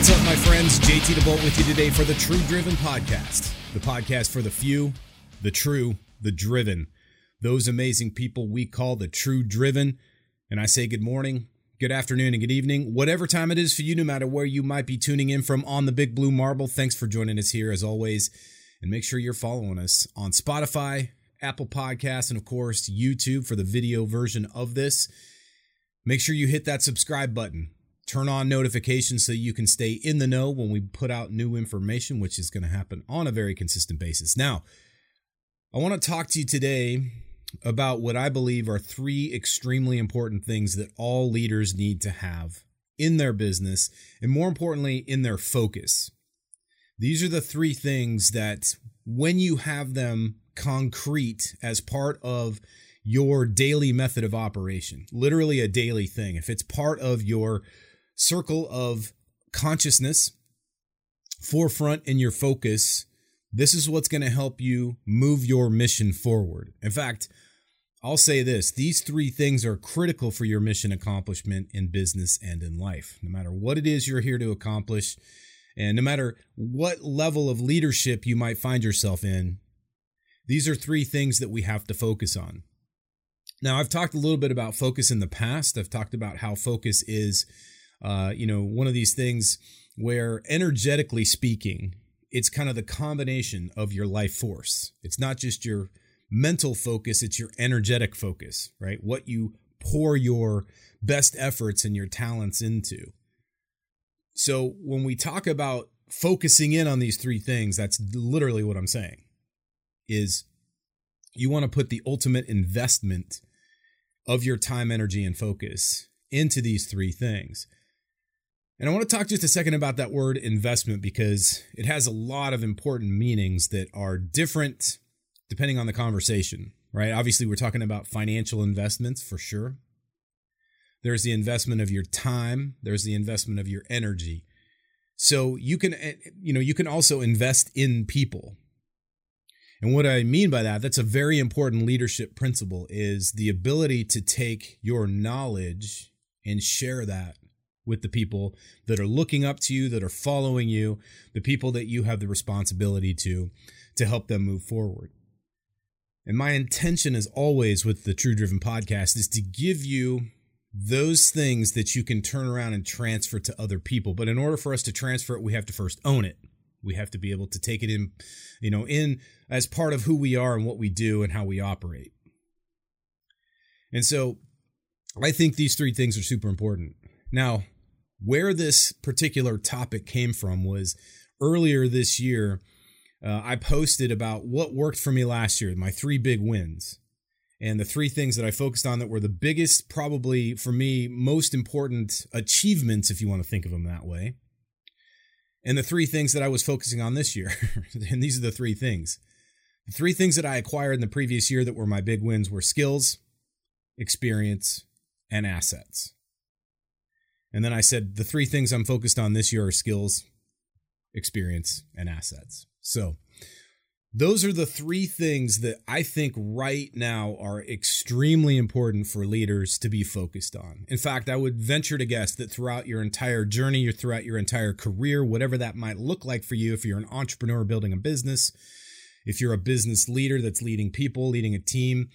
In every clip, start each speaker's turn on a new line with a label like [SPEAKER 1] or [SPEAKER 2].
[SPEAKER 1] What's up, my friends? JT DeBolt with you today for the True Driven Podcast, the podcast for the few, the true, the driven, those amazing people we call the True Driven. And I say good morning, good afternoon, and good evening, whatever time it is for you, no matter where you might be tuning in from on the Big Blue Marble. Thanks for joining us here as always. And make sure you're following us on Spotify, Apple Podcasts, and of course, YouTube for the video version of this. Make sure you hit that subscribe button turn on notifications so you can stay in the know when we put out new information, which is going to happen on a very consistent basis. Now, I want to talk to you today about what I believe are three extremely important things that all leaders need to have in their business, and more importantly, in their focus. These are the three things that, when you have them concrete as part of your daily method of operation, literally a daily thing, if it's part of your circle of consciousness, forefront in your focus, this is what's going to help you move your mission forward. In fact, I'll say this these three things are critical for your mission accomplishment in business and in life. No matter what it is you're here to accomplish, and no matter what level of leadership you might find yourself in, these are three things that we have to focus on. Now, I've talked a little bit about focus in the past. I've talked about how focus is uh, you know, one of these things where energetically speaking, it's kind of the combination of your life force. It's not just your mental focus, it's your energetic focus, right? What you pour your best efforts and your talents into. So when we talk about focusing in on these three things, that's literally what I'm saying is you want to put the ultimate investment of your time, energy, and focus into these three things. And I want to talk just a second about that word investment because it has a lot of important meanings that are different depending on the conversation, right? Obviously, we're talking about financial investments for sure. There's the investment of your time, there's the investment of your energy. So you can eh, you know, you can also invest in people. And what I mean by that, that's a very important leadership principle is the ability to take your knowledge and share that with the people that are looking up to you, that are following you, the people that you have the responsibility to, to help them move forward. And my intention, as always, with the True Driven podcast is to give you those things that you can turn around and transfer to other people. But in order for us to transfer it, we have to first own it. We have to be able to take it in, you know, in as part of who we are and what we do and how we operate. And so I think these three things are super important. Now, where this particular topic came from was earlier this year. Uh, I posted about what worked for me last year, my three big wins, and the three things that I focused on that were the biggest, probably for me, most important achievements, if you want to think of them that way. And the three things that I was focusing on this year. and these are the three things. The three things that I acquired in the previous year that were my big wins were skills, experience, and assets. And then I said the three things I'm focused on this year are skills, experience, and assets. So those are the three things that I think right now are extremely important for leaders to be focused on. In fact, I would venture to guess that throughout your entire journey, or throughout your entire career, whatever that might look like for you, if you're an entrepreneur building a business, if you're a business leader that's leading people, leading a team,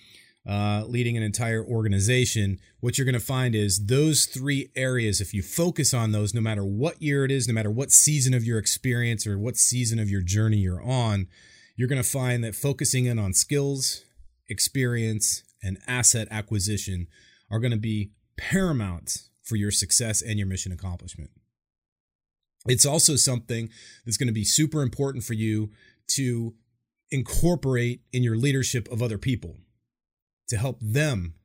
[SPEAKER 1] uh, leading an entire organization, what you're going to find is those three areas, if you focus on those, no matter what year it is, no matter what season of your experience or what season of your journey you're on, you're going to find that focusing in on skills, experience, and asset acquisition are going to be paramount for your success and your mission accomplishment. It's also something that's going to be super important for you to incorporate in your leadership of other people to help them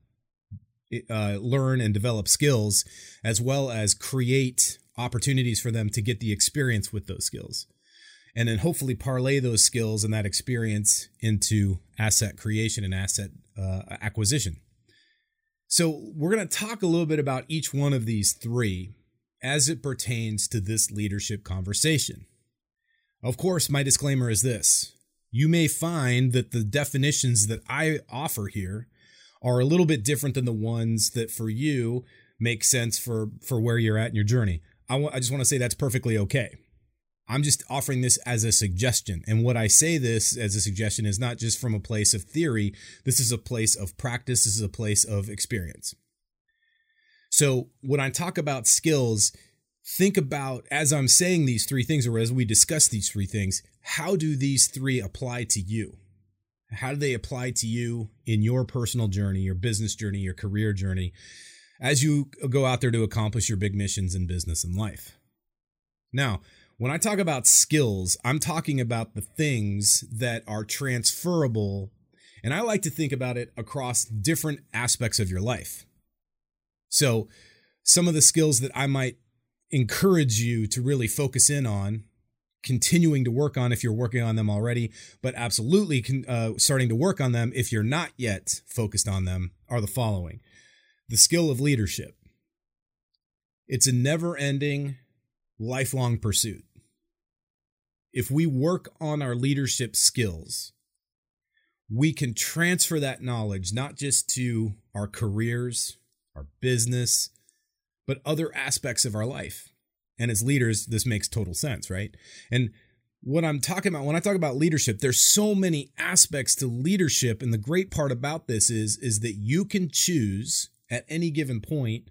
[SPEAKER 1] uh, learn and develop skills, as well as create opportunities for them to get the experience with those skills. And then hopefully parlay those skills and that experience into asset creation and asset uh, acquisition. So, we're going to talk a little bit about each one of these three. as it pertains to this leadership conversation. Of course, my disclaimer is this you may find that the definitions that I offer here are a little bit different than the ones that for you make sense for for where you're at in your journey. I, w- I just want to say that's perfectly okay. I'm just offering this as a suggestion. And what I say this as a suggestion is not just from a place of theory, this is a place of practice, this is a place of experience. So when I talk about skills, think about as I'm saying these three things, or as we discuss these three things, how do these three apply to you? How do they apply to you in your personal journey, your business journey, your career journey, as you go out there to accomplish your big missions in business and life? Now, when I talk about skills, I'm talking about the things that are transferable. And I like to think about it across different aspects of your life. So, some of the skills that I might encourage you to really focus in on, continuing to work on if you're working on them already, but absolutely uh, starting to work on them if you're not yet focused on them, are the following the skill of leadership. It's a never ending, lifelong pursuit. If we work on our leadership skills, we can transfer that knowledge not just to our careers, our business, but other aspects of our life. And as leaders, this makes total sense, right? And what I'm talking about when I talk about leadership, there's so many aspects to leadership and the great part about this is is that you can choose at any given point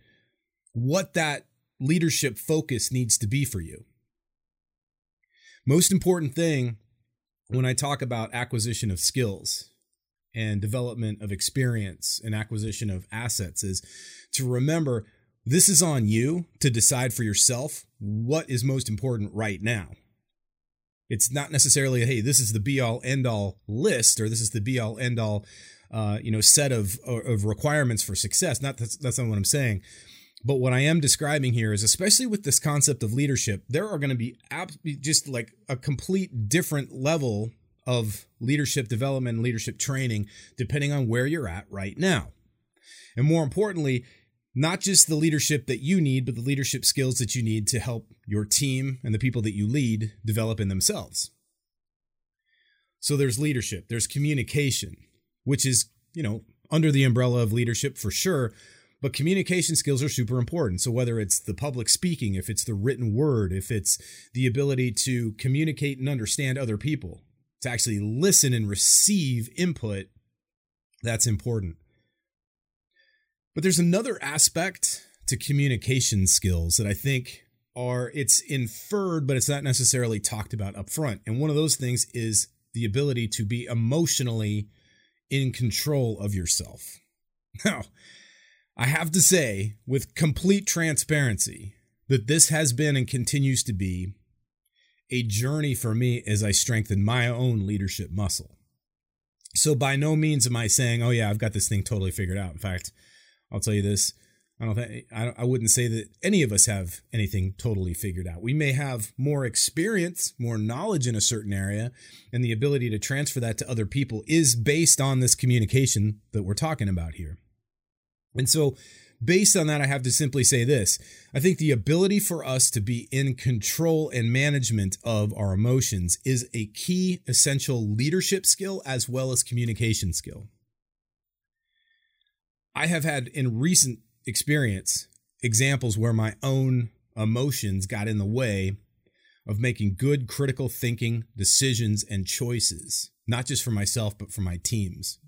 [SPEAKER 1] what that leadership focus needs to be for you. Most important thing when I talk about acquisition of skills and development of experience and acquisition of assets is to remember this is on you to decide for yourself what is most important right now. It's not necessarily, hey, this is the be all end all list or this is the be all end all, uh, you know, set of of requirements for success. Not that's, that's not what I'm saying. But what I am describing here is, especially with this concept of leadership, there are going to be ab- just like a complete different level of leadership development and leadership training, depending on where you're at right now. And more importantly, not just the leadership that you need, but the leadership skills that you need to help your team and the people that you lead develop in themselves. So there's leadership, there's communication, which is, you know, under the umbrella of leadership for sure, but communication skills are super important. So whether it's the public speaking, if it's the written word, if it's the ability to communicate and understand other people, to actually listen and receive input, that's important. But there's another aspect to communication skills that I think are it's inferred, but it's not necessarily talked about up front. And one of those things is the ability to be emotionally in control of yourself. Now, I have to say, with complete transparency, that this has been and continues to be a journey for me as I strengthen my own leadership muscle. So by no means am I saying, "Oh yeah, I've got this thing totally figured out." In fact, I'll tell you this: I don't think I, I wouldn't say that any of us have anything totally figured out. We may have more experience, more knowledge in a certain area, and the ability to transfer that to other people is based on this communication that we're talking about here. And so based on that, I have to simply say this I think the ability for us to be in control and management of our emotions is a key essential leadership skill as well as communication skill. I have had in recent experience examples where my own emotions got in the way of making good critical thinking decisions and choices, not just for myself, but for my teams.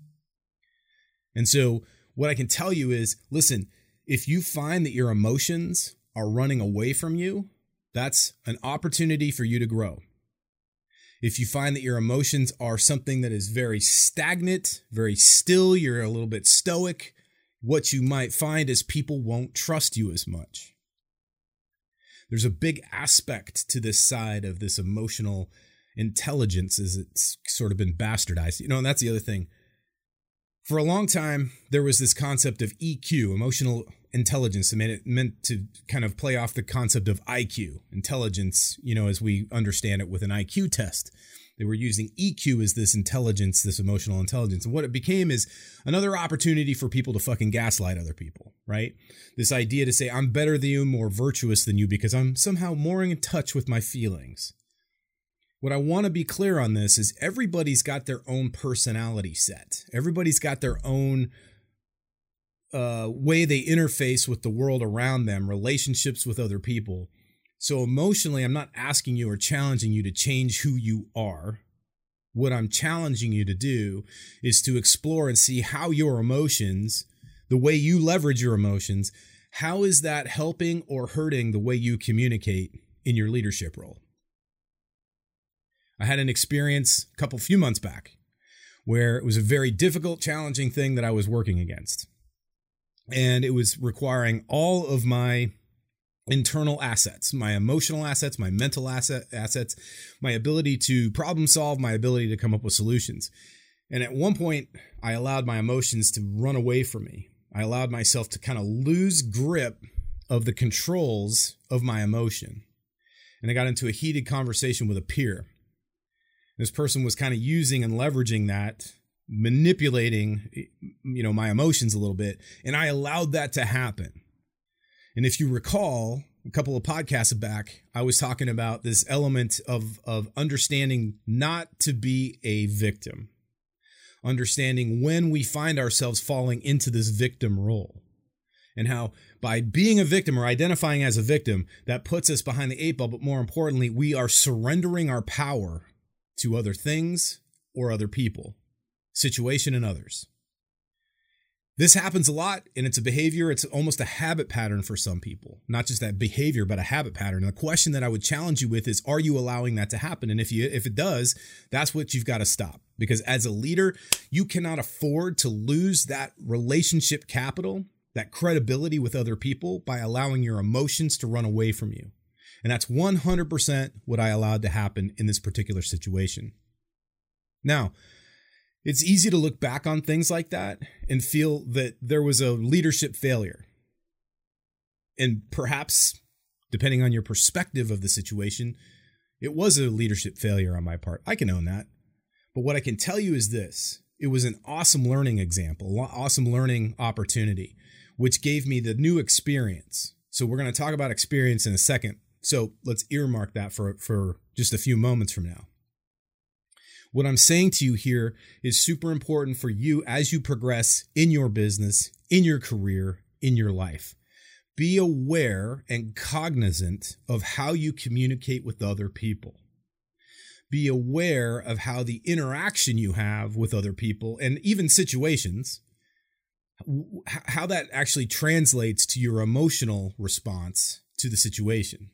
[SPEAKER 1] And so, what I can tell you is listen, if you find that your emotions are running away from you, that's an opportunity for you to grow. If you find that your emotions are something that is very stagnant, very still, you're a little bit stoic, what you might find is people won't trust you as much. There's a big aspect to this side of this emotional intelligence as it's sort of been bastardized. You know, and that's the other thing For a long time, there was this concept of EQ, emotional intelligence. I mean, it meant to kind of play off the concept of IQ, intelligence, you know, as we understand it with an IQ test. They were using EQ as this intelligence, this emotional intelligence. And what it became is another opportunity for people to fucking gaslight other people, right? This idea to say, I'm better than you, more virtuous than you because I'm somehow more in touch with my feelings. What I want to be clear on this is everybody's got their own personality set. Everybody's got their own uh, way they interface with the world around them, relationships with other people. So, emotionally, I'm not asking you or challenging you to change who you are. What I'm challenging you to do is to explore and see how your emotions, the way you leverage your emotions, how is that helping or hurting the way you communicate in your leadership role? I had an experience a couple few months back where it was a very difficult, challenging thing that I was working against. And it was requiring all of my internal assets, my emotional assets, my mental asset assets, my ability to problem solve, my ability to come up with solutions. And at one point, I allowed my emotions to run away from me. I allowed myself to kind of lose grip of the controls of my emotion. And I got into a heated conversation with a peer. This person was kind of using and leveraging that, manipulating, you know, my emotions a little bit, and I allowed that to happen. And if you recall, a couple of podcasts back, I was talking about this element of, of understanding not to be a victim, understanding when we find ourselves falling into this victim role, and how by being a victim or identifying as a victim, that puts us behind the eight ball. But more importantly, we are surrendering our power to other things or other people, situation, and others. This happens a lot, and it's a behavior, it's almost a habit pattern for some people. Not just that behavior, but a habit pattern. And the question that I would challenge you with is are you allowing that to happen? And if you if it does, that's what you've got to stop. Because as a leader, you cannot afford to lose that relationship capital, that credibility with other people by allowing your emotions to run away from you. And that's 100% what I allowed to happen in this particular situation. Now, it's easy to look back on things like that and feel that there was a leadership failure. And perhaps, depending on your perspective of the situation, it was a leadership failure on my part. I can own that. But what I can tell you is this it was an awesome learning example, awesome learning opportunity, which gave me the new experience. So we're going to talk about experience in a second. So let's earmark that for, for just a few moments from now. What I'm saying to you here is super important for you as you progress in your business, in your career, in your life. Be aware and cognizant of how you communicate with other people. Be aware of how the interaction you have with other people and even situations, how that actually translates to your emotional response to the situation.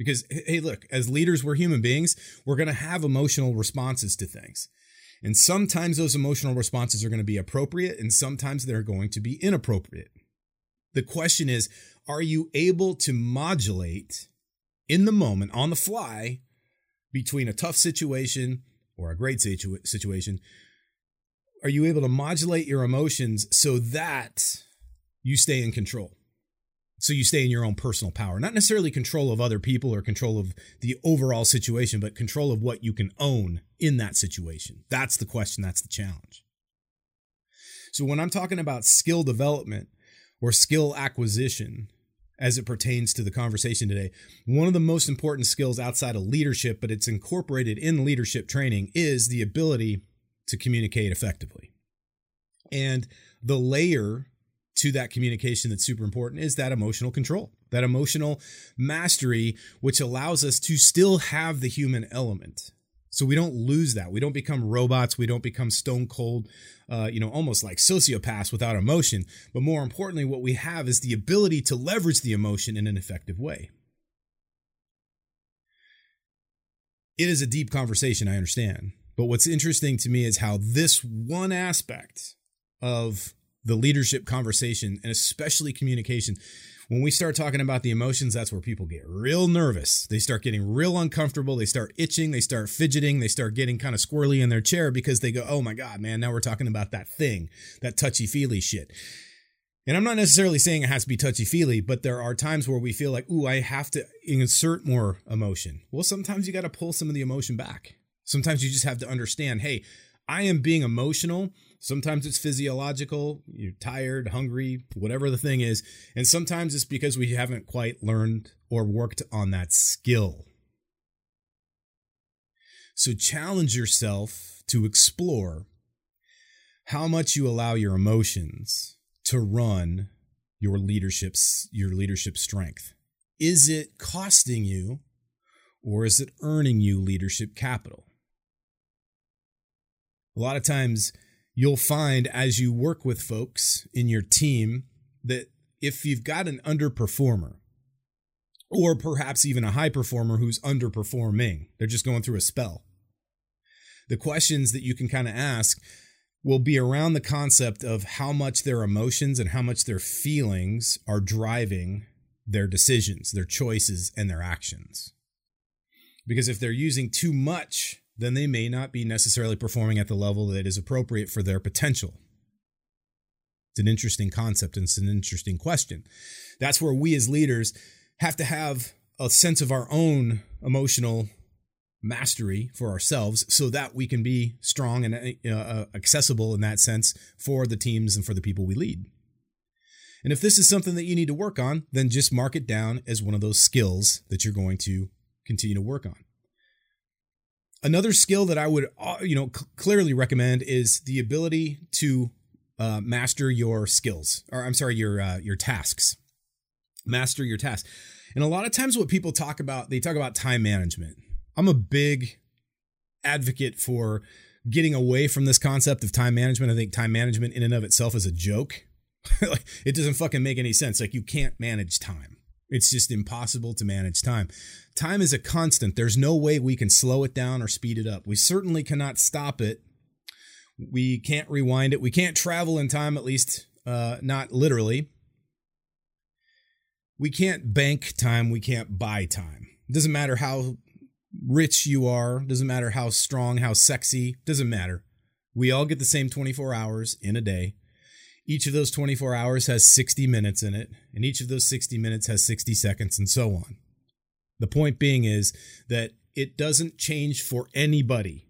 [SPEAKER 1] Because, hey, look, as leaders, we're human beings. We're going to have emotional responses to things. And sometimes those emotional responses are going to be appropriate, and sometimes they're going to be inappropriate. The question is are you able to modulate in the moment, on the fly, between a tough situation or a great situ- situation? Are you able to modulate your emotions so that you stay in control? So you stay in your own personal power not necessarily control of other people or control of the overall situation but control of what you can own in that situation. That's the question that's the challenge. So when i'm talking about skill development or skill acquisition as it pertains to the conversation today one of the most important skills outside of leadership but it's incorporated in leadership training is the ability to communicate effectively. And the layer to that communication that's super important is that emotional control, that emotional mastery, which allows us to still have the human element. So we don't lose that. We don't become robots. We don't become stone cold, uh, you know, almost like sociopaths without emotion. But more importantly, what we have is the ability to leverage the emotion in an effective way. It is a deep conversation, I understand. But what's interesting to me is how this one aspect of the leadership conversation and especially communication when we start talking about the emotions, that's where people get real nervous. They start getting real uncomfortable. They start itching. They start fidgeting. They start getting kind of squirrely in their chair because they go, oh my God, man, now we're talking about that thing, that touchy feely shit. And I'm not necessarily saying it has to be touchy feely, but there are times where we feel like, ooh, I have to insert more emotion. Well, sometimes you got to pull some of the emotion back. Sometimes you just have to understand, hey, I am being emotional. Sometimes it's physiological, you're tired, hungry, whatever the thing is. And sometimes it's because we haven't quite learned or worked on that skill. So challenge yourself to explore how much you allow your emotions to run your leadership's your leadership strength. Is it costing you or is it earning you leadership capital? A lot of times you'll find as you work with folks in your team that if you've got an underperformer or perhaps even a high performer who's underperforming, they're just going through a spell. The questions that you can kind of ask will be around the concept of how much their emotions and how much their feelings are driving their decisions, their choices, and their actions. Because if they're using too much, then they may not be necessarily performing at the level that is appropriate for their potential. It's an interesting concept and it's an interesting question. That's where we as leaders have to have a sense of our own emotional mastery for ourselves so that we can be strong and uh, uh, accessible in that sense for the teams and for the people we lead. And if this is something that you need to work on, then just mark it down as one of those skills that you're going to continue to work on. Another skill that I would, uh, you know, clearly recommend is the ability to uh, master your skills, or I'm sorry, your uh, your tasks. Master your tasks. And a lot of times, what people talk about, they talk about time management. I'm a big advocate for getting away from this concept of time management. I think time management in and of itself is a joke. like it doesn't fucking make any sense. Like you can't manage time. It's just impossible to manage time. Time is a constant. There's no way we can slow it down or speed it up. We certainly cannot stop it. We can't rewind it. We can't travel in time, at least uh, not literally. We can't bank time. We can't buy time. It doesn't matter how rich you are, doesn't matter how strong, how sexy, doesn't matter. We all get the same 24 hours in a day. Each of those 24 hours has 60 minutes in it, and each of those 60 minutes has 60 seconds, and so on. The point being is that it doesn't change for anybody.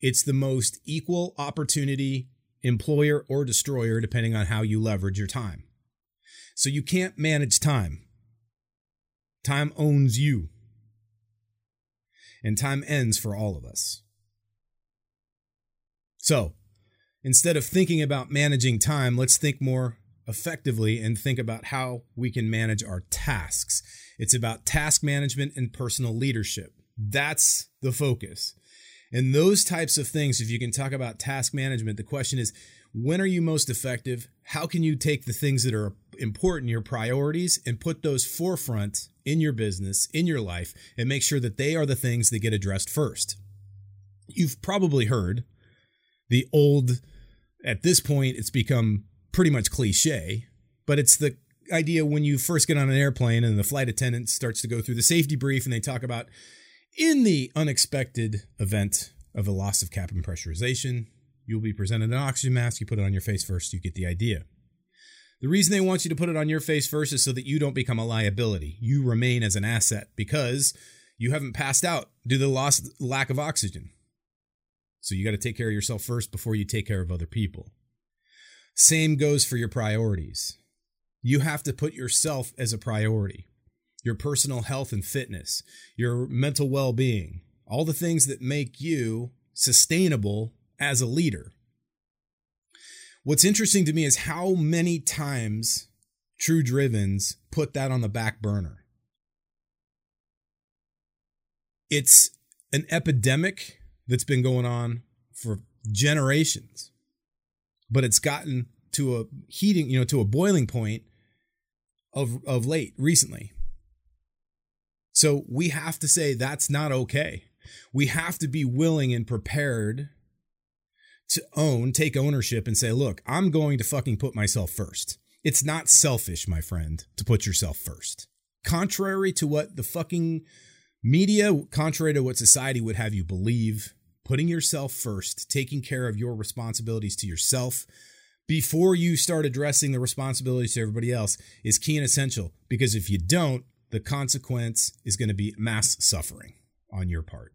[SPEAKER 1] It's the most equal opportunity employer or destroyer, depending on how you leverage your time. So you can't manage time. Time owns you and time ends for all of us. So, instead of thinking about managing time, let's think more effectively and think about how we can manage our tasks. It's about task management and personal leadership. That's the focus. And those types of things, if you can talk about task management, the question is when are you most effective? How can you take the things that are important, your priorities, and put those forefront in your business, in your life, and make sure that they are the things that get addressed first? You've probably heard the old, at this point, it's become pretty much cliche, but it's the idea when you first get on an airplane and the flight attendant starts to go through the safety brief and they talk about in the unexpected event of a loss of cabin pressurization, You'll be presented an oxygen mask. You put it on your face first. You get the idea. The reason they want you to put it on your face first is so that you don't become a liability. You remain as an asset because you haven't passed out due to the loss lack of oxygen. So you got to take care of yourself first before you take care of other people. Same goes for your priorities. You have to put yourself as a priority. Your personal health and fitness, your mental well-being, all the things that make you sustainable as a leader. What's interesting to me is how many times True Drivens put that on the back burner. It's an epidemic that's been going on for generations, but it's gotten to a heating, you know, to a boiling point of of late recently. So we have to say that's not okay. We have to be willing and prepared to own, take ownership and say, look, I'm going to fucking put myself first. It's not selfish, my friend, to put yourself first. Contrary to what the fucking media, contrary to what society would have you believe, putting yourself first, taking care of your responsibilities to yourself before you start addressing the responsibilities to everybody else is key and essential because if you don't, the consequence is going to be mass suffering on your part.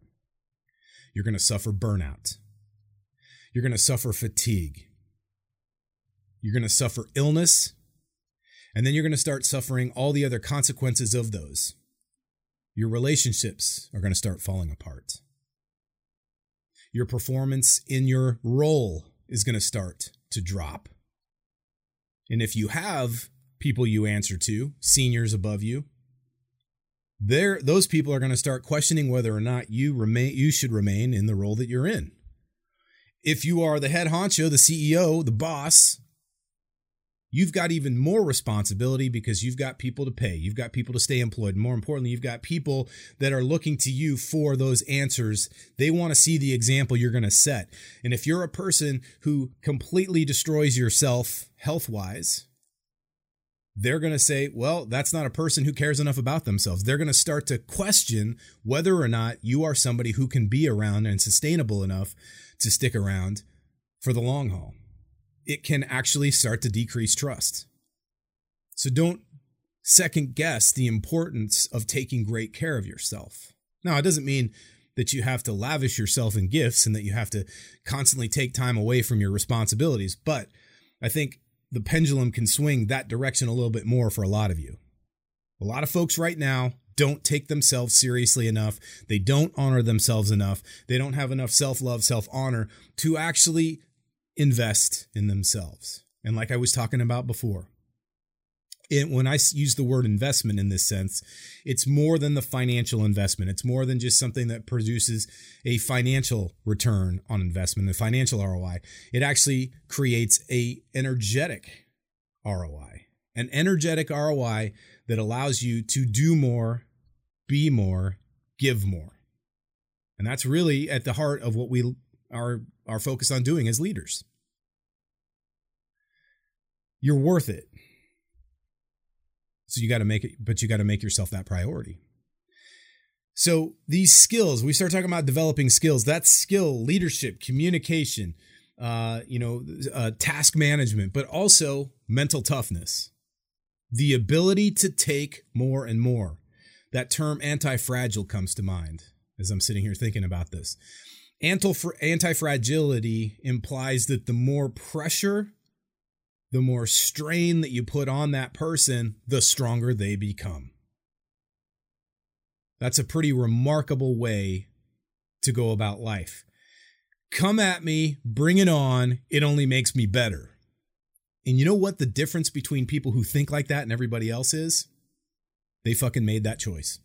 [SPEAKER 1] You're going to suffer burnout. You're going to suffer fatigue. You're going to suffer illness. And then you're going to start suffering all the other consequences of those. Your relationships are going to start falling apart. Your performance in your role is going to start to drop. And if you have people you answer to, seniors above you, there those people are going to start questioning whether or not you remain you should remain in the role that you're in. If you are the head honcho, the CEO, the boss, you've got even more responsibility because you've got people to pay. You've got people to stay employed. More importantly, you've got people that are looking to you for those answers. They want to see the example you're going to set. And if you're a person who completely destroys yourself health wise, they're going to say, well, that's not a person who cares enough about themselves. They're going to start to question whether or not you are somebody who can be around and sustainable enough to stick around for the long haul. It can actually start to decrease trust. So don't second guess the importance of taking great care of yourself. Now, it doesn't mean that you have to lavish yourself in gifts and that you have to constantly take time away from your responsibilities, but I think the pendulum can swing that direction a little bit more for a lot of you. A lot of folks right now don't take themselves seriously enough. They don't honor themselves enough. They don't have enough self love, self honor to actually invest in themselves. And like I was talking about before, it, when I use the word investment in this sense, it's more than the financial investment. It's more than just something that produces a financial return on investment, the financial ROI. It actually creates a energetic ROI, an energetic ROI that allows you to do more, be more, give more. And that's really at the heart of what we are, are focused on doing as leaders. You're worth it so you got to make it, but you got to make yourself that priority. So these skills, we start talking about developing skills. That skill, leadership, communication, uh, you know, uh, task management, but also mental toughness, the ability to take more and more. That term anti-fragile comes to mind as I'm sitting here thinking about this. Anti-fragility implies that the more pressure the more strain that you put on that person, the stronger they become. That's a pretty remarkable way to go about life. Come at me, bring it on, it only makes me better. And you know what the difference between people who think like that and everybody else is? They fucking made that choice.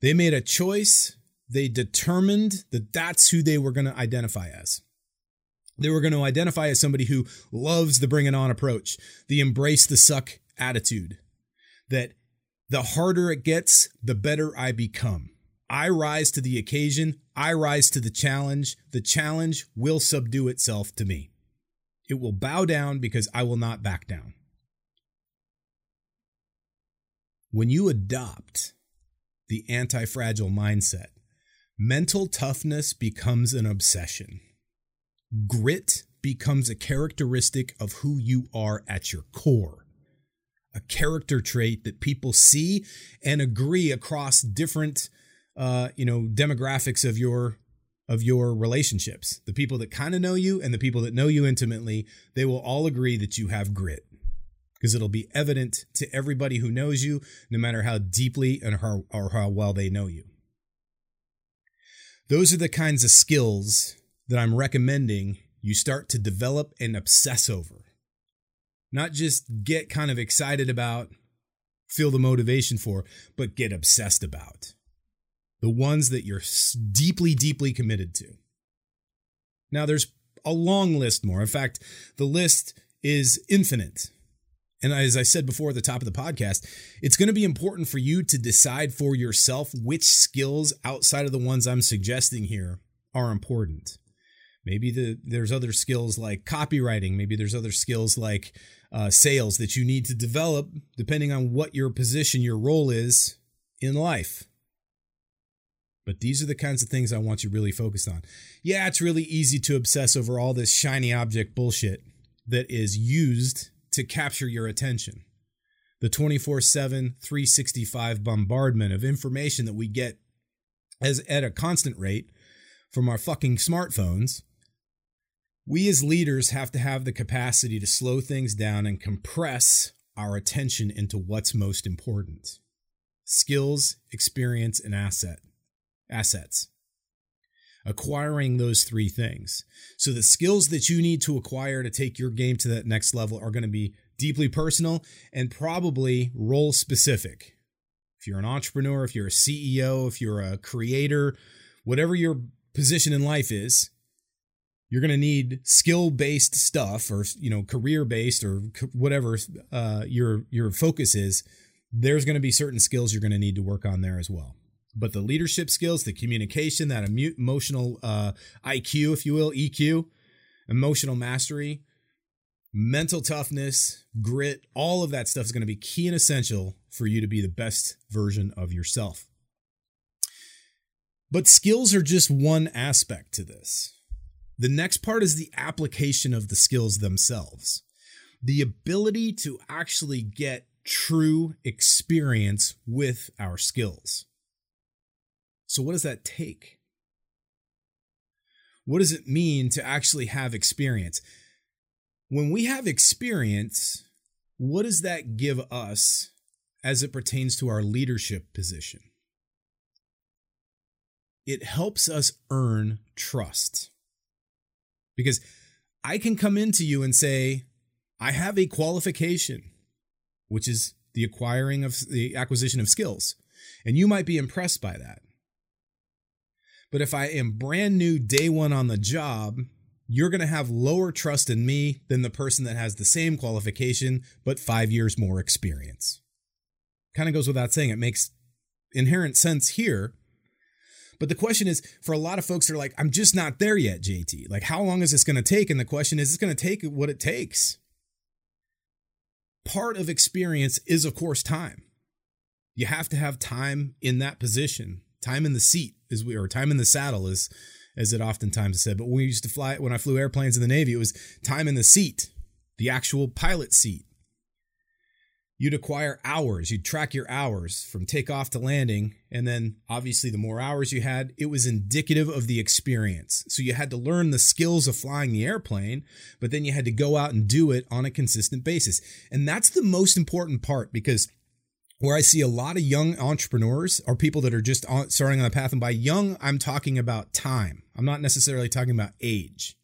[SPEAKER 1] They made a choice. They determined that that's who they were going to identify as. They were going to identify as somebody who loves the bring it on approach, the embrace the suck attitude. That the harder it gets, the better I become. I rise to the occasion. I rise to the challenge. The challenge will subdue itself to me. It will bow down because I will not back down. When you adopt the anti fragile mindset, mental toughness becomes an obsession. Grit becomes a characteristic of who you are at your core, a character trait that people see and agree across different, uh, you know, demographics of your of your relationships. The people that kind of know you and the people that know you intimately, they will all agree that you have grit because it'll be evident to everybody who knows you, no matter how deeply and how, or how well they know you. Those are the kinds of skills that I'm recommending you start to develop and obsess over. Not just get kind of excited about, feel the motivation for, but get obsessed about. The ones that you're deeply, deeply committed to. Now, there's a long list more. In fact, the list is infinite. And as I said before at the top of the podcast, it's going to be important for you to decide for yourself which skills outside of the ones I'm suggesting here are important. Maybe the, there's other skills like copywriting. Maybe there's other skills like uh, sales that you need to develop depending on what your position, your role is in life. But these are the kinds of things I want you really focused on. Yeah, it's really easy to obsess over all this shiny object bullshit that is used to capture your attention. The 24 7, 365 bombardment of information that we get as at a constant rate from our fucking smartphones. We as leaders have to have the capacity to slow things down and compress our attention into what's most important skills, experience, and asset assets. Acquiring those three things. So, the skills that you need to acquire to take your game to that next level are going to be deeply personal and probably role specific. If you're an entrepreneur, if you're a CEO, if you're a creator, whatever your position in life is, you're going to need skill based stuff or you know career based or whatever uh, your your focus is there's going to be certain skills you're going to need to work on there as well but the leadership skills, the communication, that emotional uh, IQ, if you will, EQ, emotional mastery, mental toughness, grit, all of that stuff is going to be key and essential for you to be the best version of yourself. But skills are just one aspect to this. The next part is the application of the skills themselves. The ability to actually get true experience with our skills. So, what does that take? What does it mean to actually have experience? When we have experience, what does that give us as it pertains to our leadership position? It helps us earn trust. Because I can come into you and say, I have a qualification, which is the acquiring of the acquisition of skills. And you might be impressed by that. But if I am brand new day one on the job, you're going to have lower trust in me than the person that has the same qualification but five years more experience. Kind of goes without saying. It makes inherent sense here. But the question is for a lot of folks, they're like, I'm just not there yet, JT. Like, how long is this going to take? And the question is, it's going to take what it takes. Part of experience is, of course, time. You have to have time in that position time in the seat is we or time in the saddle is as it oftentimes is said. But when we used to fly when I flew airplanes in the Navy, it was time in the seat, the actual pilot seat. You'd acquire hours, you'd track your hours from takeoff to landing, and then obviously the more hours you had, it was indicative of the experience. So you had to learn the skills of flying the airplane, but then you had to go out and do it on a consistent basis. And that's the most important part because where I see a lot of young entrepreneurs or people that are just starting on the path. And by young, I'm talking about time. I'm not necessarily talking about age.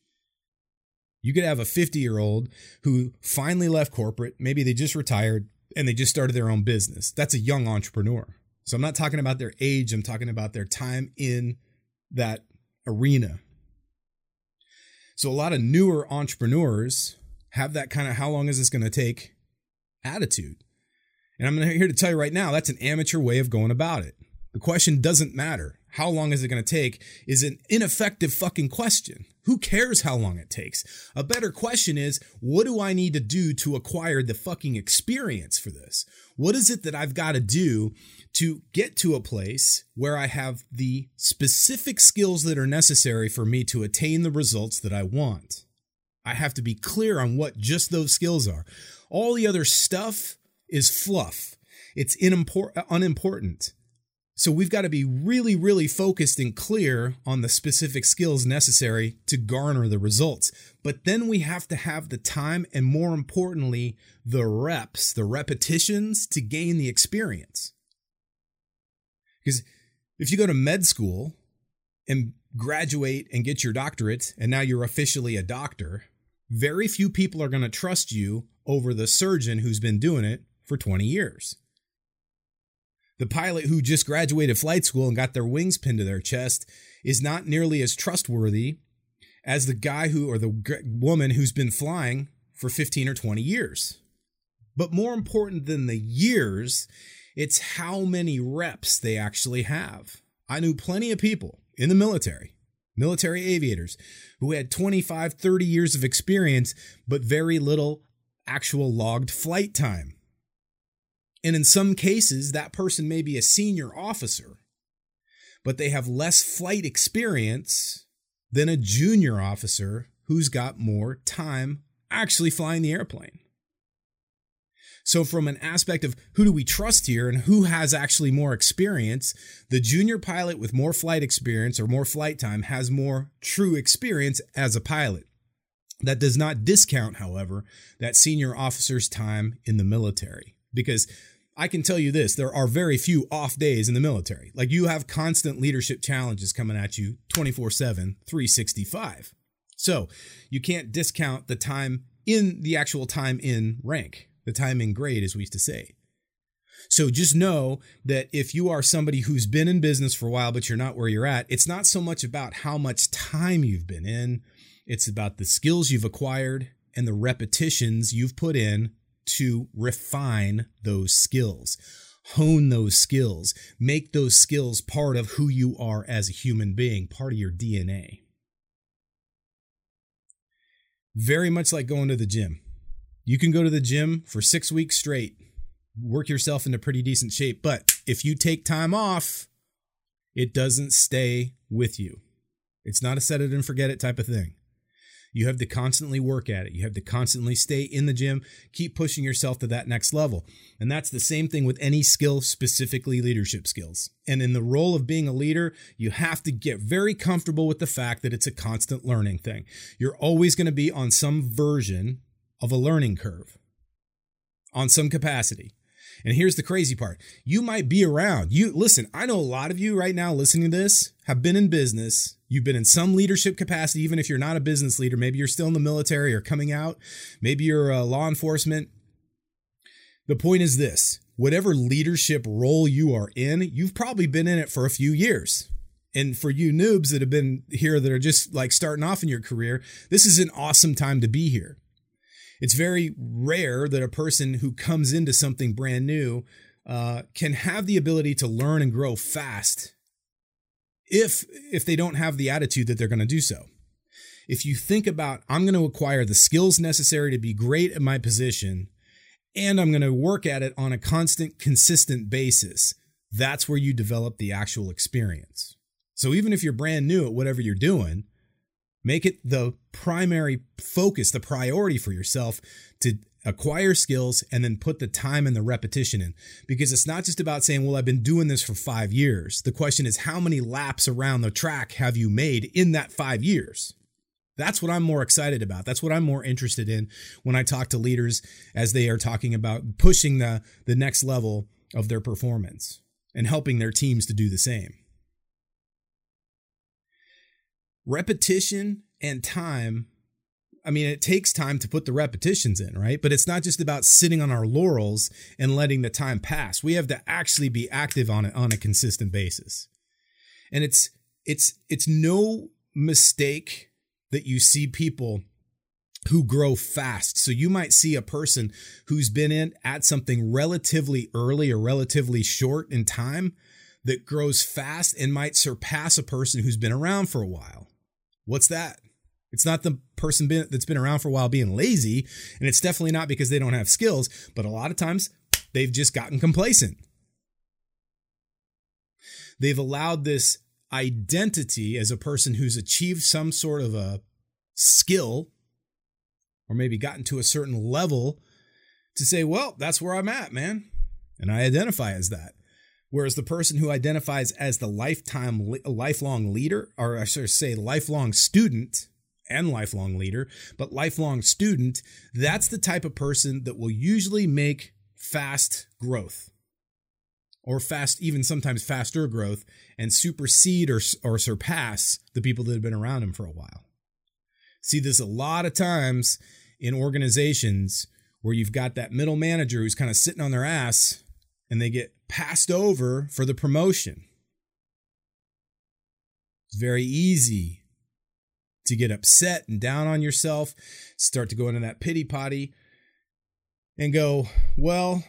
[SPEAKER 1] You could have a 50 year old who finally left corporate, maybe they just retired and they just started their own business. That's a young entrepreneur. So I'm not talking about their age, I'm talking about their time in that arena. So a lot of newer entrepreneurs have that kind of how long is this going to take attitude. And I'm here to tell you right now, that's an amateur way of going about it. The question doesn't matter. How long is it going to take is an ineffective fucking question. Who cares how long it takes? A better question is, what do I need to do to acquire the fucking experience for this? What is it that I've got to do to get to a place where I have the specific skills that are necessary for me to attain the results that I want? I have to be clear on what just those skills are. All the other stuff is fluff. It's unimportant. So we've got to be really, really focused and clear on the specific skills necessary to garner the results. But then we have to have the time and more importantly, the reps, the repetitions to gain the experience. Because if you go to med school and graduate and get your doctorate, and now you're officially a doctor, very few people are going to trust you over the surgeon who's been doing it for 20 years. The pilot who just graduated flight school and got their wings pinned to their chest is not nearly as trustworthy as the guy who or the woman who's been flying for 15 or 20 years. But more important than the years, it's how many reps they actually have. I knew plenty of people in the military military aviators who had 25, 30 years of experience, but very little actual logged flight time. And in some cases, that person may be a senior officer, but they have less flight experience than a junior officer who's got more time actually flying the airplane. So, from an aspect of who do we trust here and who has actually more experience, the junior pilot with more flight experience or more flight time has more true experience as a pilot. That does not discount, however, that senior officer's time in the military. Because I can tell you this there are very few off days in the military. Like you have constant leadership challenges coming at you 24 7, 365. So you can't discount the time in the actual time in rank the time in grade, as we used to say. So just know that if you are somebody who's been in business for a while, but you're not where you're at, it's not so much about how much time you've been in, it's about the skills you've acquired and the repetitions you've put in to refine those skills, hone those skills, make those skills part of who you are as a human being, part of your DNA. Very much like going to the gym. You can go to the gym for six weeks straight, work yourself into pretty decent shape. But if you take time off, it doesn't stay with you. It's not a set it and forget it type of thing. You have to constantly work at it. You have to constantly stay in the gym, keep pushing yourself to that next level. And that's the same thing with any skill, specifically leadership skills. And in the role of being a leader, you have to get very comfortable with the fact that it's a constant learning thing. You're always going to be on some version of a learning curve on some capacity. And here's the crazy part. You might be around. You listen, I know a lot of you right now listening to this have been in business. You've been in some leadership capacity, even if you're not a business leader. Maybe you're still in the military or coming out. Maybe you're law enforcement. The point is this whatever leadership role you are in, you've probably been in it for a few years. And for you noobs that have been here that are just like starting off in your career, this is an awesome time to be here it's very rare that a person who comes into something brand new uh, can have the ability to learn and grow fast if if they don't have the attitude that they're going to do so. If you think about i'm going to acquire the skills necessary to be great at my position and i'm going to work at it on a constant consistent basis that's where you develop the actual experience. So even if you're brand new at whatever you're doing Make it the primary focus, the priority for yourself to acquire skills and then put the time and the repetition in. Because it's not just about saying, well, I've been doing this for five years. The question is, how many laps around the track have you made in that five years? That's what I'm more excited about. That's what I'm more interested in when I talk to leaders as they are talking about pushing the, the next level of their performance and helping their teams to do the same repetition and time I mean, it takes time to put the repetitions in, right? But it's not just about sitting on our laurels and letting the time pass. We have to actually be active on it on a consistent basis. And it's it's it's no mistake that you see people who grow fast. So you might see a person who's been in at something relatively early or relatively short in time that grows fast and might surpass a person who's been around for a while. What's that? It's not the person been, that's been around for a while being lazy, and it's definitely not because they don't have skills, but a lot of times they've just gotten complacent. They've allowed this identity as a person who's achieved some sort of a skill or maybe gotten to a certain level to say, well, that's where I'm at, man. And I identify as that. Whereas the person who identifies as the lifetime, lifelong leader, or I should say lifelong student and lifelong leader, but lifelong student, that's the type of person that will usually make fast growth or fast, even sometimes faster growth and supersede or, or surpass the people that have been around him for a while. See this a lot of times in organizations where you've got that middle manager who's kind of sitting on their ass and they get passed over for the promotion. It's very easy to get upset and down on yourself, start to go into that pity potty and go, well,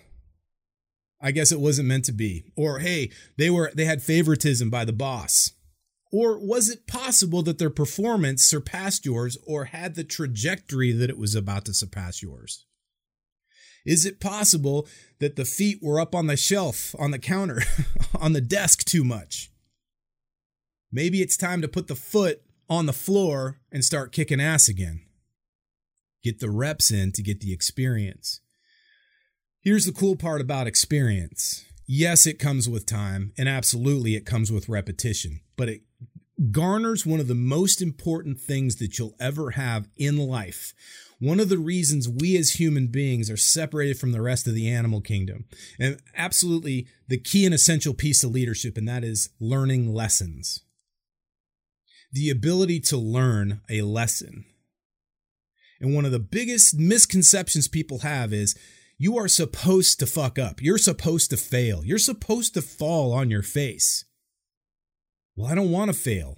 [SPEAKER 1] I guess it wasn't meant to be. Or hey, they were they had favoritism by the boss. Or was it possible that their performance surpassed yours or had the trajectory that it was about to surpass yours? Is it possible that the feet were up on the shelf, on the counter, on the desk too much? Maybe it's time to put the foot on the floor and start kicking ass again. Get the reps in to get the experience. Here's the cool part about experience. Yes, it comes with time, and absolutely it comes with repetition, but it garners one of the most important things that you'll ever have in life. One of the reasons we as human beings are separated from the rest of the animal kingdom, and absolutely the key and essential piece of leadership, and that is learning lessons. The ability to learn a lesson. And one of the biggest misconceptions people have is you are supposed to fuck up. You're supposed to fail. You're supposed to fall on your face. Well, I don't want to fail.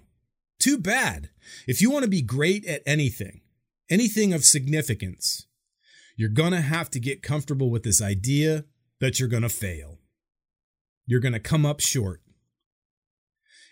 [SPEAKER 1] Too bad. If you want to be great at anything, anything of significance, you're going to have to get comfortable with this idea that you're going to fail. You're going to come up short.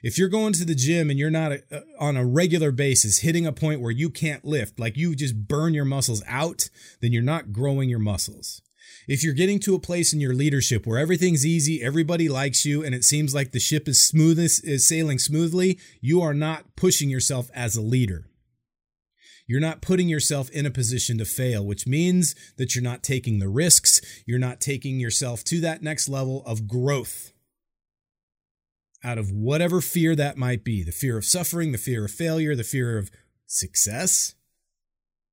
[SPEAKER 1] If you're going to the gym and you're not a, uh, on a regular basis hitting a point where you can't lift, like you just burn your muscles out, then you're not growing your muscles. If you're getting to a place in your leadership where everything's easy, everybody likes you, and it seems like the ship is smooth is sailing smoothly, you are not pushing yourself as a leader. You're not putting yourself in a position to fail, which means that you're not taking the risks. You're not taking yourself to that next level of growth out of whatever fear that might be the fear of suffering, the fear of failure, the fear of success,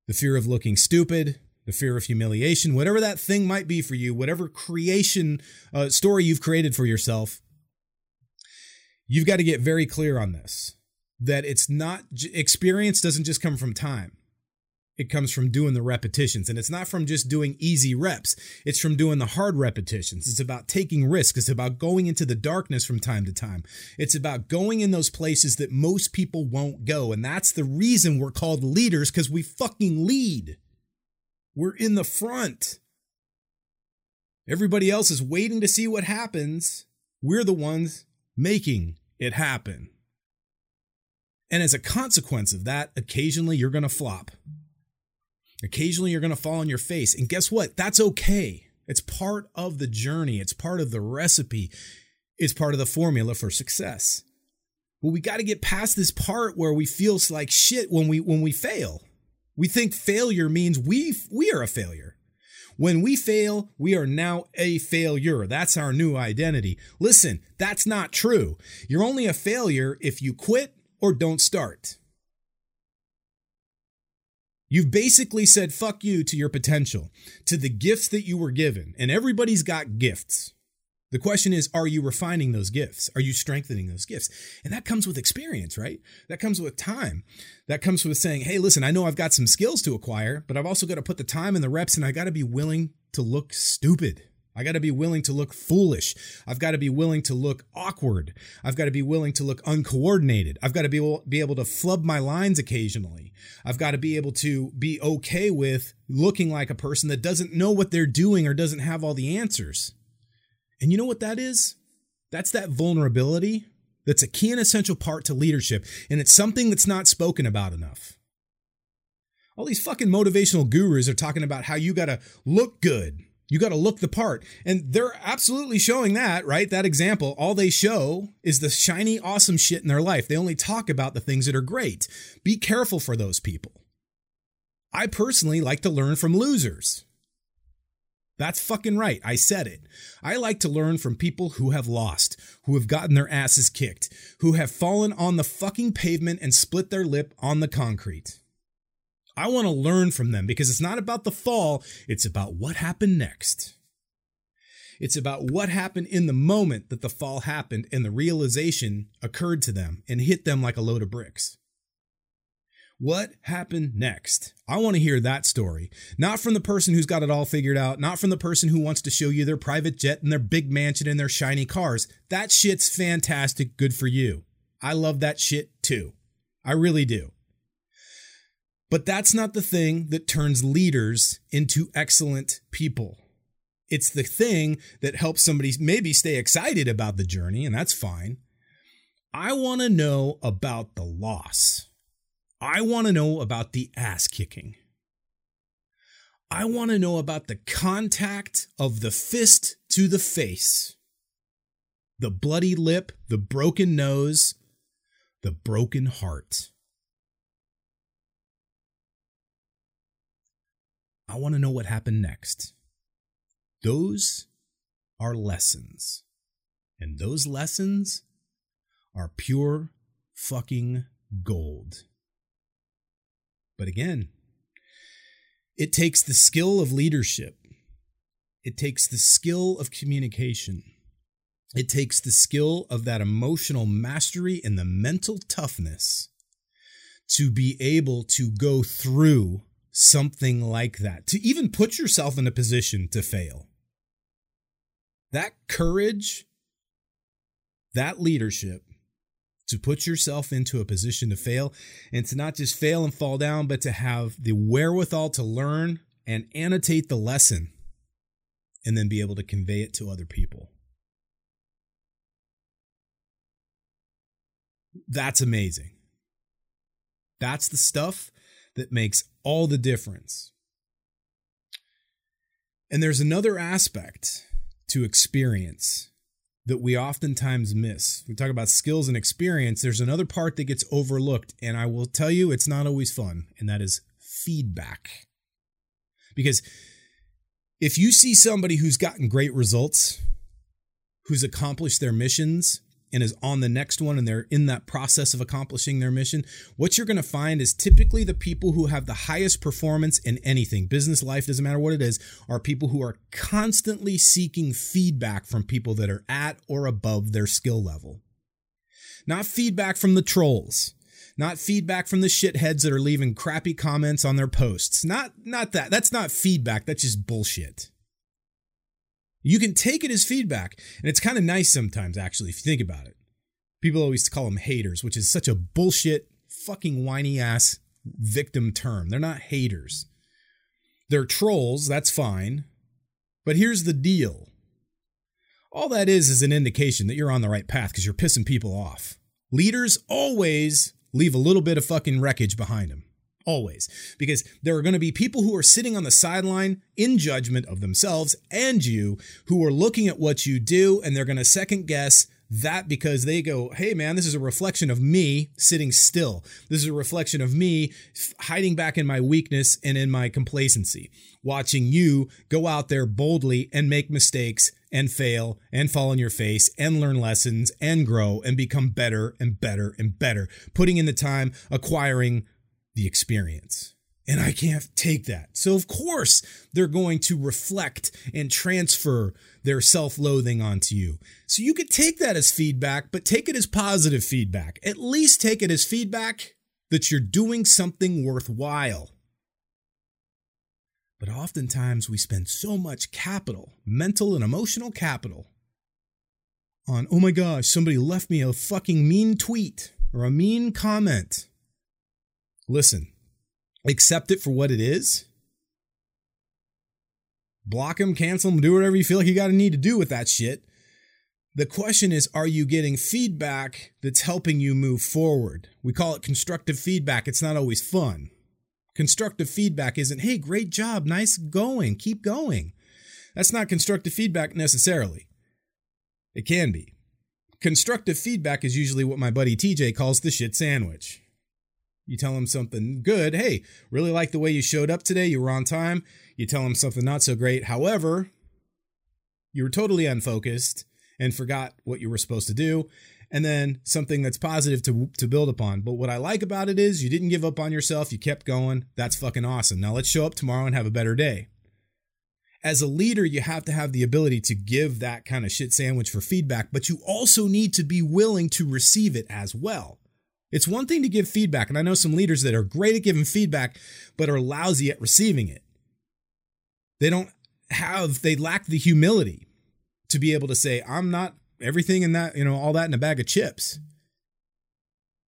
[SPEAKER 1] the fear of looking stupid, the fear of humiliation, whatever that thing might be for you, whatever creation uh, story you've created for yourself, you've got to get very clear on this that it's not experience doesn't just come from time. It comes from doing the repetitions. And it's not from just doing easy reps. It's from doing the hard repetitions. It's about taking risks. It's about going into the darkness from time to time. It's about going in those places that most people won't go. And that's the reason we're called leaders because we fucking lead. We're in the front. Everybody else is waiting to see what happens. We're the ones making it happen. And as a consequence of that, occasionally you're going to flop. Occasionally you're going to fall on your face. And guess what? That's okay. It's part of the journey, it's part of the recipe, it's part of the formula for success. But we got to get past this part where we feel like shit when we when we fail. We think failure means we we are a failure. When we fail, we are now a failure. That's our new identity. Listen, that's not true. You're only a failure if you quit or don't start. You've basically said fuck you to your potential, to the gifts that you were given. And everybody's got gifts. The question is, are you refining those gifts? Are you strengthening those gifts? And that comes with experience, right? That comes with time. That comes with saying, hey, listen, I know I've got some skills to acquire, but I've also got to put the time and the reps and I got to be willing to look stupid. I got to be willing to look foolish. I've got to be willing to look awkward. I've got to be willing to look uncoordinated. I've got to be able, be able to flub my lines occasionally. I've got to be able to be okay with looking like a person that doesn't know what they're doing or doesn't have all the answers. And you know what that is? That's that vulnerability that's a key and essential part to leadership. And it's something that's not spoken about enough. All these fucking motivational gurus are talking about how you got to look good. You got to look the part. And they're absolutely showing that, right? That example, all they show is the shiny, awesome shit in their life. They only talk about the things that are great. Be careful for those people. I personally like to learn from losers. That's fucking right. I said it. I like to learn from people who have lost, who have gotten their asses kicked, who have fallen on the fucking pavement and split their lip on the concrete. I want to learn from them because it's not about the fall, it's about what happened next. It's about what happened in the moment that the fall happened and the realization occurred to them and hit them like a load of bricks. What happened next? I want to hear that story. Not from the person who's got it all figured out, not from the person who wants to show you their private jet and their big mansion and their shiny cars. That shit's fantastic. Good for you. I love that shit too. I really do. But that's not the thing that turns leaders into excellent people. It's the thing that helps somebody maybe stay excited about the journey, and that's fine. I want to know about the loss. I want to know about the ass kicking. I want to know about the contact of the fist to the face, the bloody lip, the broken nose, the broken heart. I want to know what happened next. Those are lessons. And those lessons are pure fucking gold. But again, it takes the skill of leadership. It takes the skill of communication. It takes the skill of that emotional mastery and the mental toughness to be able to go through something like that, to even put yourself in a position to fail. That courage, that leadership, to put yourself into a position to fail and to not just fail and fall down, but to have the wherewithal to learn and annotate the lesson and then be able to convey it to other people. That's amazing. That's the stuff that makes all the difference. And there's another aspect to experience that we oftentimes miss. We talk about skills and experience. There's another part that gets overlooked, and I will tell you it's not always fun, and that is feedback. Because if you see somebody who's gotten great results, who's accomplished their missions, and is on the next one and they're in that process of accomplishing their mission, what you're going to find is typically the people who have the highest performance in anything, business, life, doesn't matter what it is, are people who are constantly seeking feedback from people that are at or above their skill level. Not feedback from the trolls. Not feedback from the shitheads that are leaving crappy comments on their posts. Not not that. That's not feedback. That's just bullshit. You can take it as feedback, and it's kind of nice sometimes, actually, if you think about it. People always call them haters, which is such a bullshit, fucking whiny ass victim term. They're not haters. They're trolls, that's fine. But here's the deal all that is is an indication that you're on the right path because you're pissing people off. Leaders always leave a little bit of fucking wreckage behind them. Always. Because there are going to be people who are sitting on the sideline in judgment of themselves and you who are looking at what you do and they're going to second guess that because they go, hey man, this is a reflection of me sitting still. This is a reflection of me hiding back in my weakness and in my complacency. Watching you go out there boldly and make mistakes and fail and fall on your face and learn lessons and grow and become better and better and better. Putting in the time, acquiring the experience. And I can't take that. So, of course, they're going to reflect and transfer their self loathing onto you. So, you could take that as feedback, but take it as positive feedback. At least take it as feedback that you're doing something worthwhile. But oftentimes, we spend so much capital, mental and emotional capital, on, oh my gosh, somebody left me a fucking mean tweet or a mean comment listen, accept it for what it is. Block him, cancel him, do whatever you feel like you got to need to do with that shit. The question is, are you getting feedback that's helping you move forward? We call it constructive feedback. It's not always fun. Constructive feedback isn't, hey, great job, nice going, keep going. That's not constructive feedback necessarily. It can be. Constructive feedback is usually what my buddy TJ calls the shit sandwich. You tell them something good. Hey, really like the way you showed up today. You were on time. You tell them something not so great. However, you were totally unfocused and forgot what you were supposed to do. And then something that's positive to, to build upon. But what I like about it is you didn't give up on yourself. You kept going. That's fucking awesome. Now let's show up tomorrow and have a better day. As a leader, you have to have the ability to give that kind of shit sandwich for feedback, but you also need to be willing to receive it as well. It's one thing to give feedback, and I know some leaders that are great at giving feedback, but are lousy at receiving it. They don't have, they lack the humility to be able to say, I'm not everything in that, you know, all that in a bag of chips.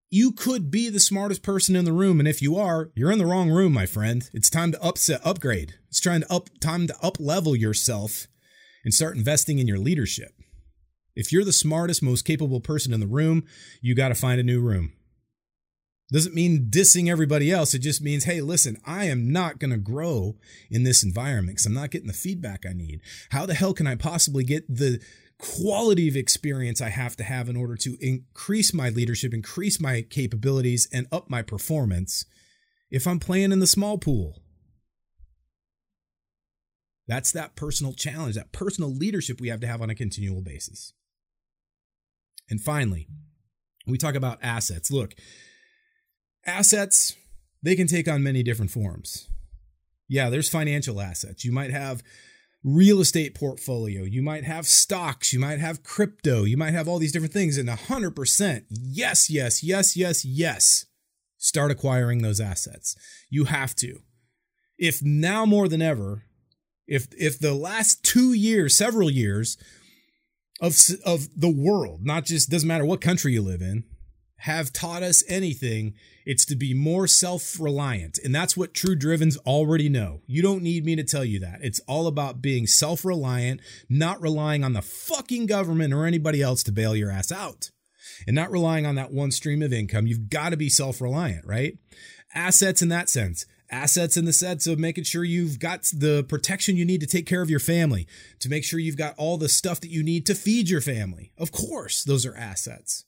[SPEAKER 1] You could be the smartest person in the room, and if you are, you're in the wrong room, my friend. It's time to upset, upgrade. It's trying to up, time to up level yourself and start investing in your leadership. If you're the smartest, most capable person in the room, you got to find a new room. Doesn't mean dissing everybody else. It just means, hey, listen, I am not going to grow in this environment because I'm not getting the feedback I need. How the hell can I possibly get the quality of experience I have to have in order to increase my leadership, increase my capabilities, and up my performance if I'm playing in the small pool? That's that personal challenge, that personal leadership we have to have on a continual basis. And finally, we talk about assets. Look, assets, they can take on many different forms. Yeah, there's financial assets. You might have real estate portfolio, you might have stocks, you might have crypto, you might have all these different things and 100% yes, yes, yes, yes, yes. Start acquiring those assets. You have to. If now more than ever, if if the last 2 years, several years of of the world, not just doesn't matter what country you live in, have taught us anything, it's to be more self reliant. And that's what true drivens already know. You don't need me to tell you that. It's all about being self reliant, not relying on the fucking government or anybody else to bail your ass out, and not relying on that one stream of income. You've got to be self reliant, right? Assets in that sense assets in the sense of making sure you've got the protection you need to take care of your family, to make sure you've got all the stuff that you need to feed your family. Of course, those are assets.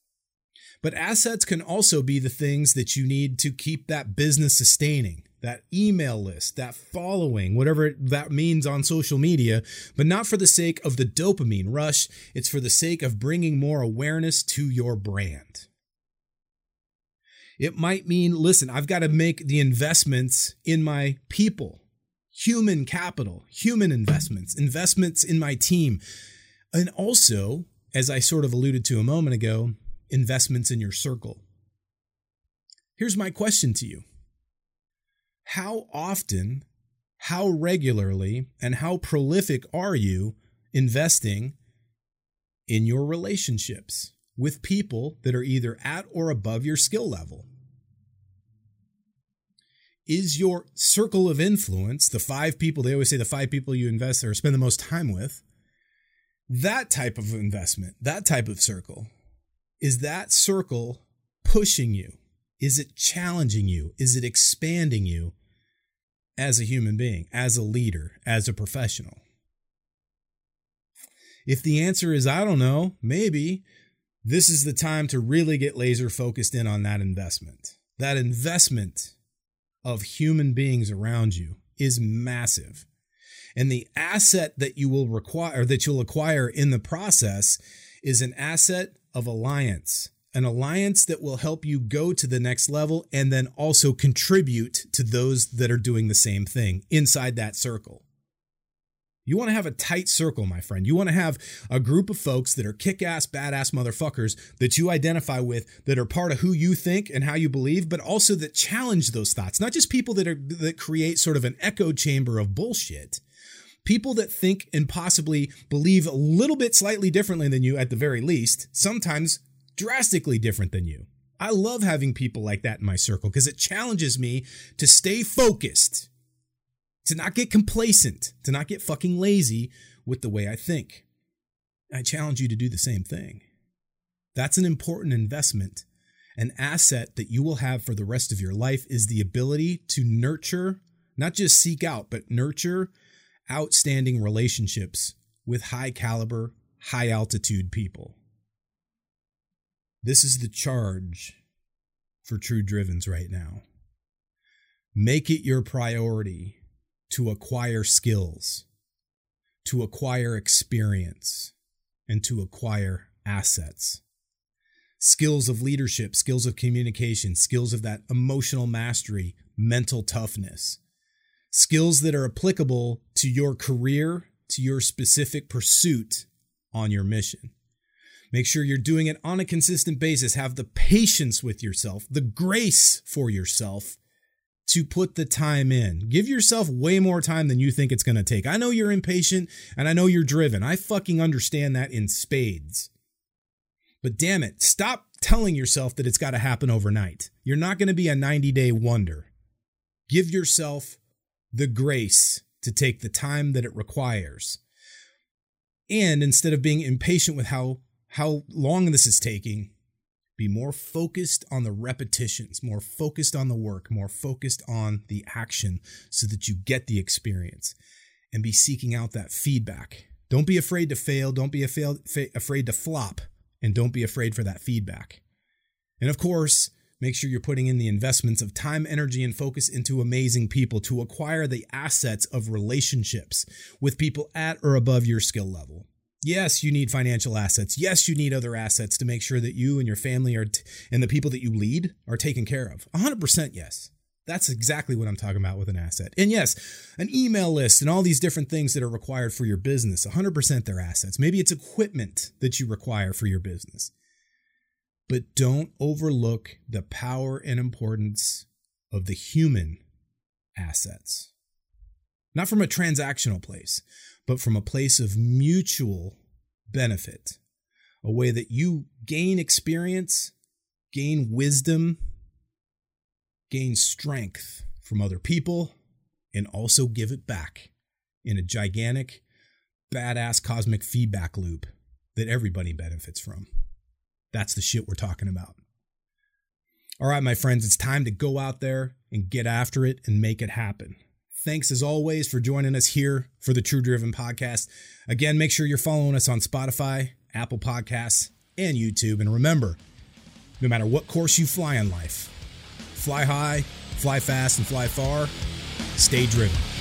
[SPEAKER 1] But assets can also be the things that you need to keep that business sustaining, that email list, that following, whatever that means on social media, but not for the sake of the dopamine rush. It's for the sake of bringing more awareness to your brand. It might mean, listen, I've got to make the investments in my people, human capital, human investments, investments in my team. And also, as I sort of alluded to a moment ago, investments in your circle. Here's my question to you How often, how regularly, and how prolific are you investing in your relationships? with people that are either at or above your skill level? Is your circle of influence, the five people, they always say the five people you invest or spend the most time with, that type of investment, that type of circle, is that circle pushing you? Is it challenging you? Is it expanding you as a human being, as a leader, as a professional? If the answer is, I don't know, maybe, this is the time to really get laser focused in on that investment. That investment of human beings around you is massive. And the asset that you will require that you'll acquire in the process is an asset of alliance, an alliance that will help you go to the next level and then also contribute to those that are doing the same thing inside that circle. You want to have a tight circle, my friend. You want to have a group of folks that are kick ass, badass motherfuckers that you identify with, that are part of who you think and how you believe, but also that challenge those thoughts. Not just people that are that create sort of an echo chamber of bullshit. People that think and possibly believe a little bit slightly differently than you at the very least, sometimes drastically different than you. I love having people like that in my circle because it challenges me to stay focused to not get complacent, to not get fucking lazy with the way I think. I challenge you to do the same thing. That's an important investment. An asset that you will have for the rest of your life is the ability to nurture, not just seek out, but nurture outstanding relationships with high caliber, high altitude people. This is the charge for true drivens right now. Make it your priority to acquire skills, to acquire experience, and to acquire assets. Skills of leadership, skills of communication, skills of that emotional mastery, mental toughness, skills that are applicable to your career, to your specific pursuit on your mission. Make sure you're doing it on a consistent basis. Have the patience with yourself, the grace for yourself to put the time in. Give yourself way more time than you think it's going to take. I know you're impatient and I know you're driven. I fucking understand that in spades. But damn it, stop telling yourself that it's got to happen overnight. You're not going to be a 90 day wonder. Give yourself the grace to take the time that it requires. And instead of being impatient with how how long this is taking, be more focused on the repetitions, more focused on the work, more focused on the action so that you get the experience and be seeking out that feedback. Don't be afraid to fail. Don't be afraid to flop. And don't be afraid for that feedback. And of course, make sure you're putting in the investments of time, energy, and focus into amazing people to acquire the assets of relationships with people at or above your skill level. Yes, you need financial assets. Yes, you need other assets to make sure that you and your family are t- and the people that you lead are taken care of. 100% yes. That's exactly what I'm talking about with an asset. And yes, an email list and all these different things that are required for your business, 100% they're assets. Maybe it's equipment that you require for your business. But don't overlook the power and importance of the human assets. Not from a transactional place, but from a place of mutual benefit, a way that you gain experience, gain wisdom, gain strength from other people, and also give it back in a gigantic, badass cosmic feedback loop that everybody benefits from. That's the shit we're talking about. All right, my friends, it's time to go out there and get after it and make it happen. Thanks as always for joining us here for the True Driven podcast. Again, make sure you're following us on Spotify, Apple Podcasts, and YouTube. And remember, no matter what course you fly in life, fly high, fly fast, and fly far, stay driven.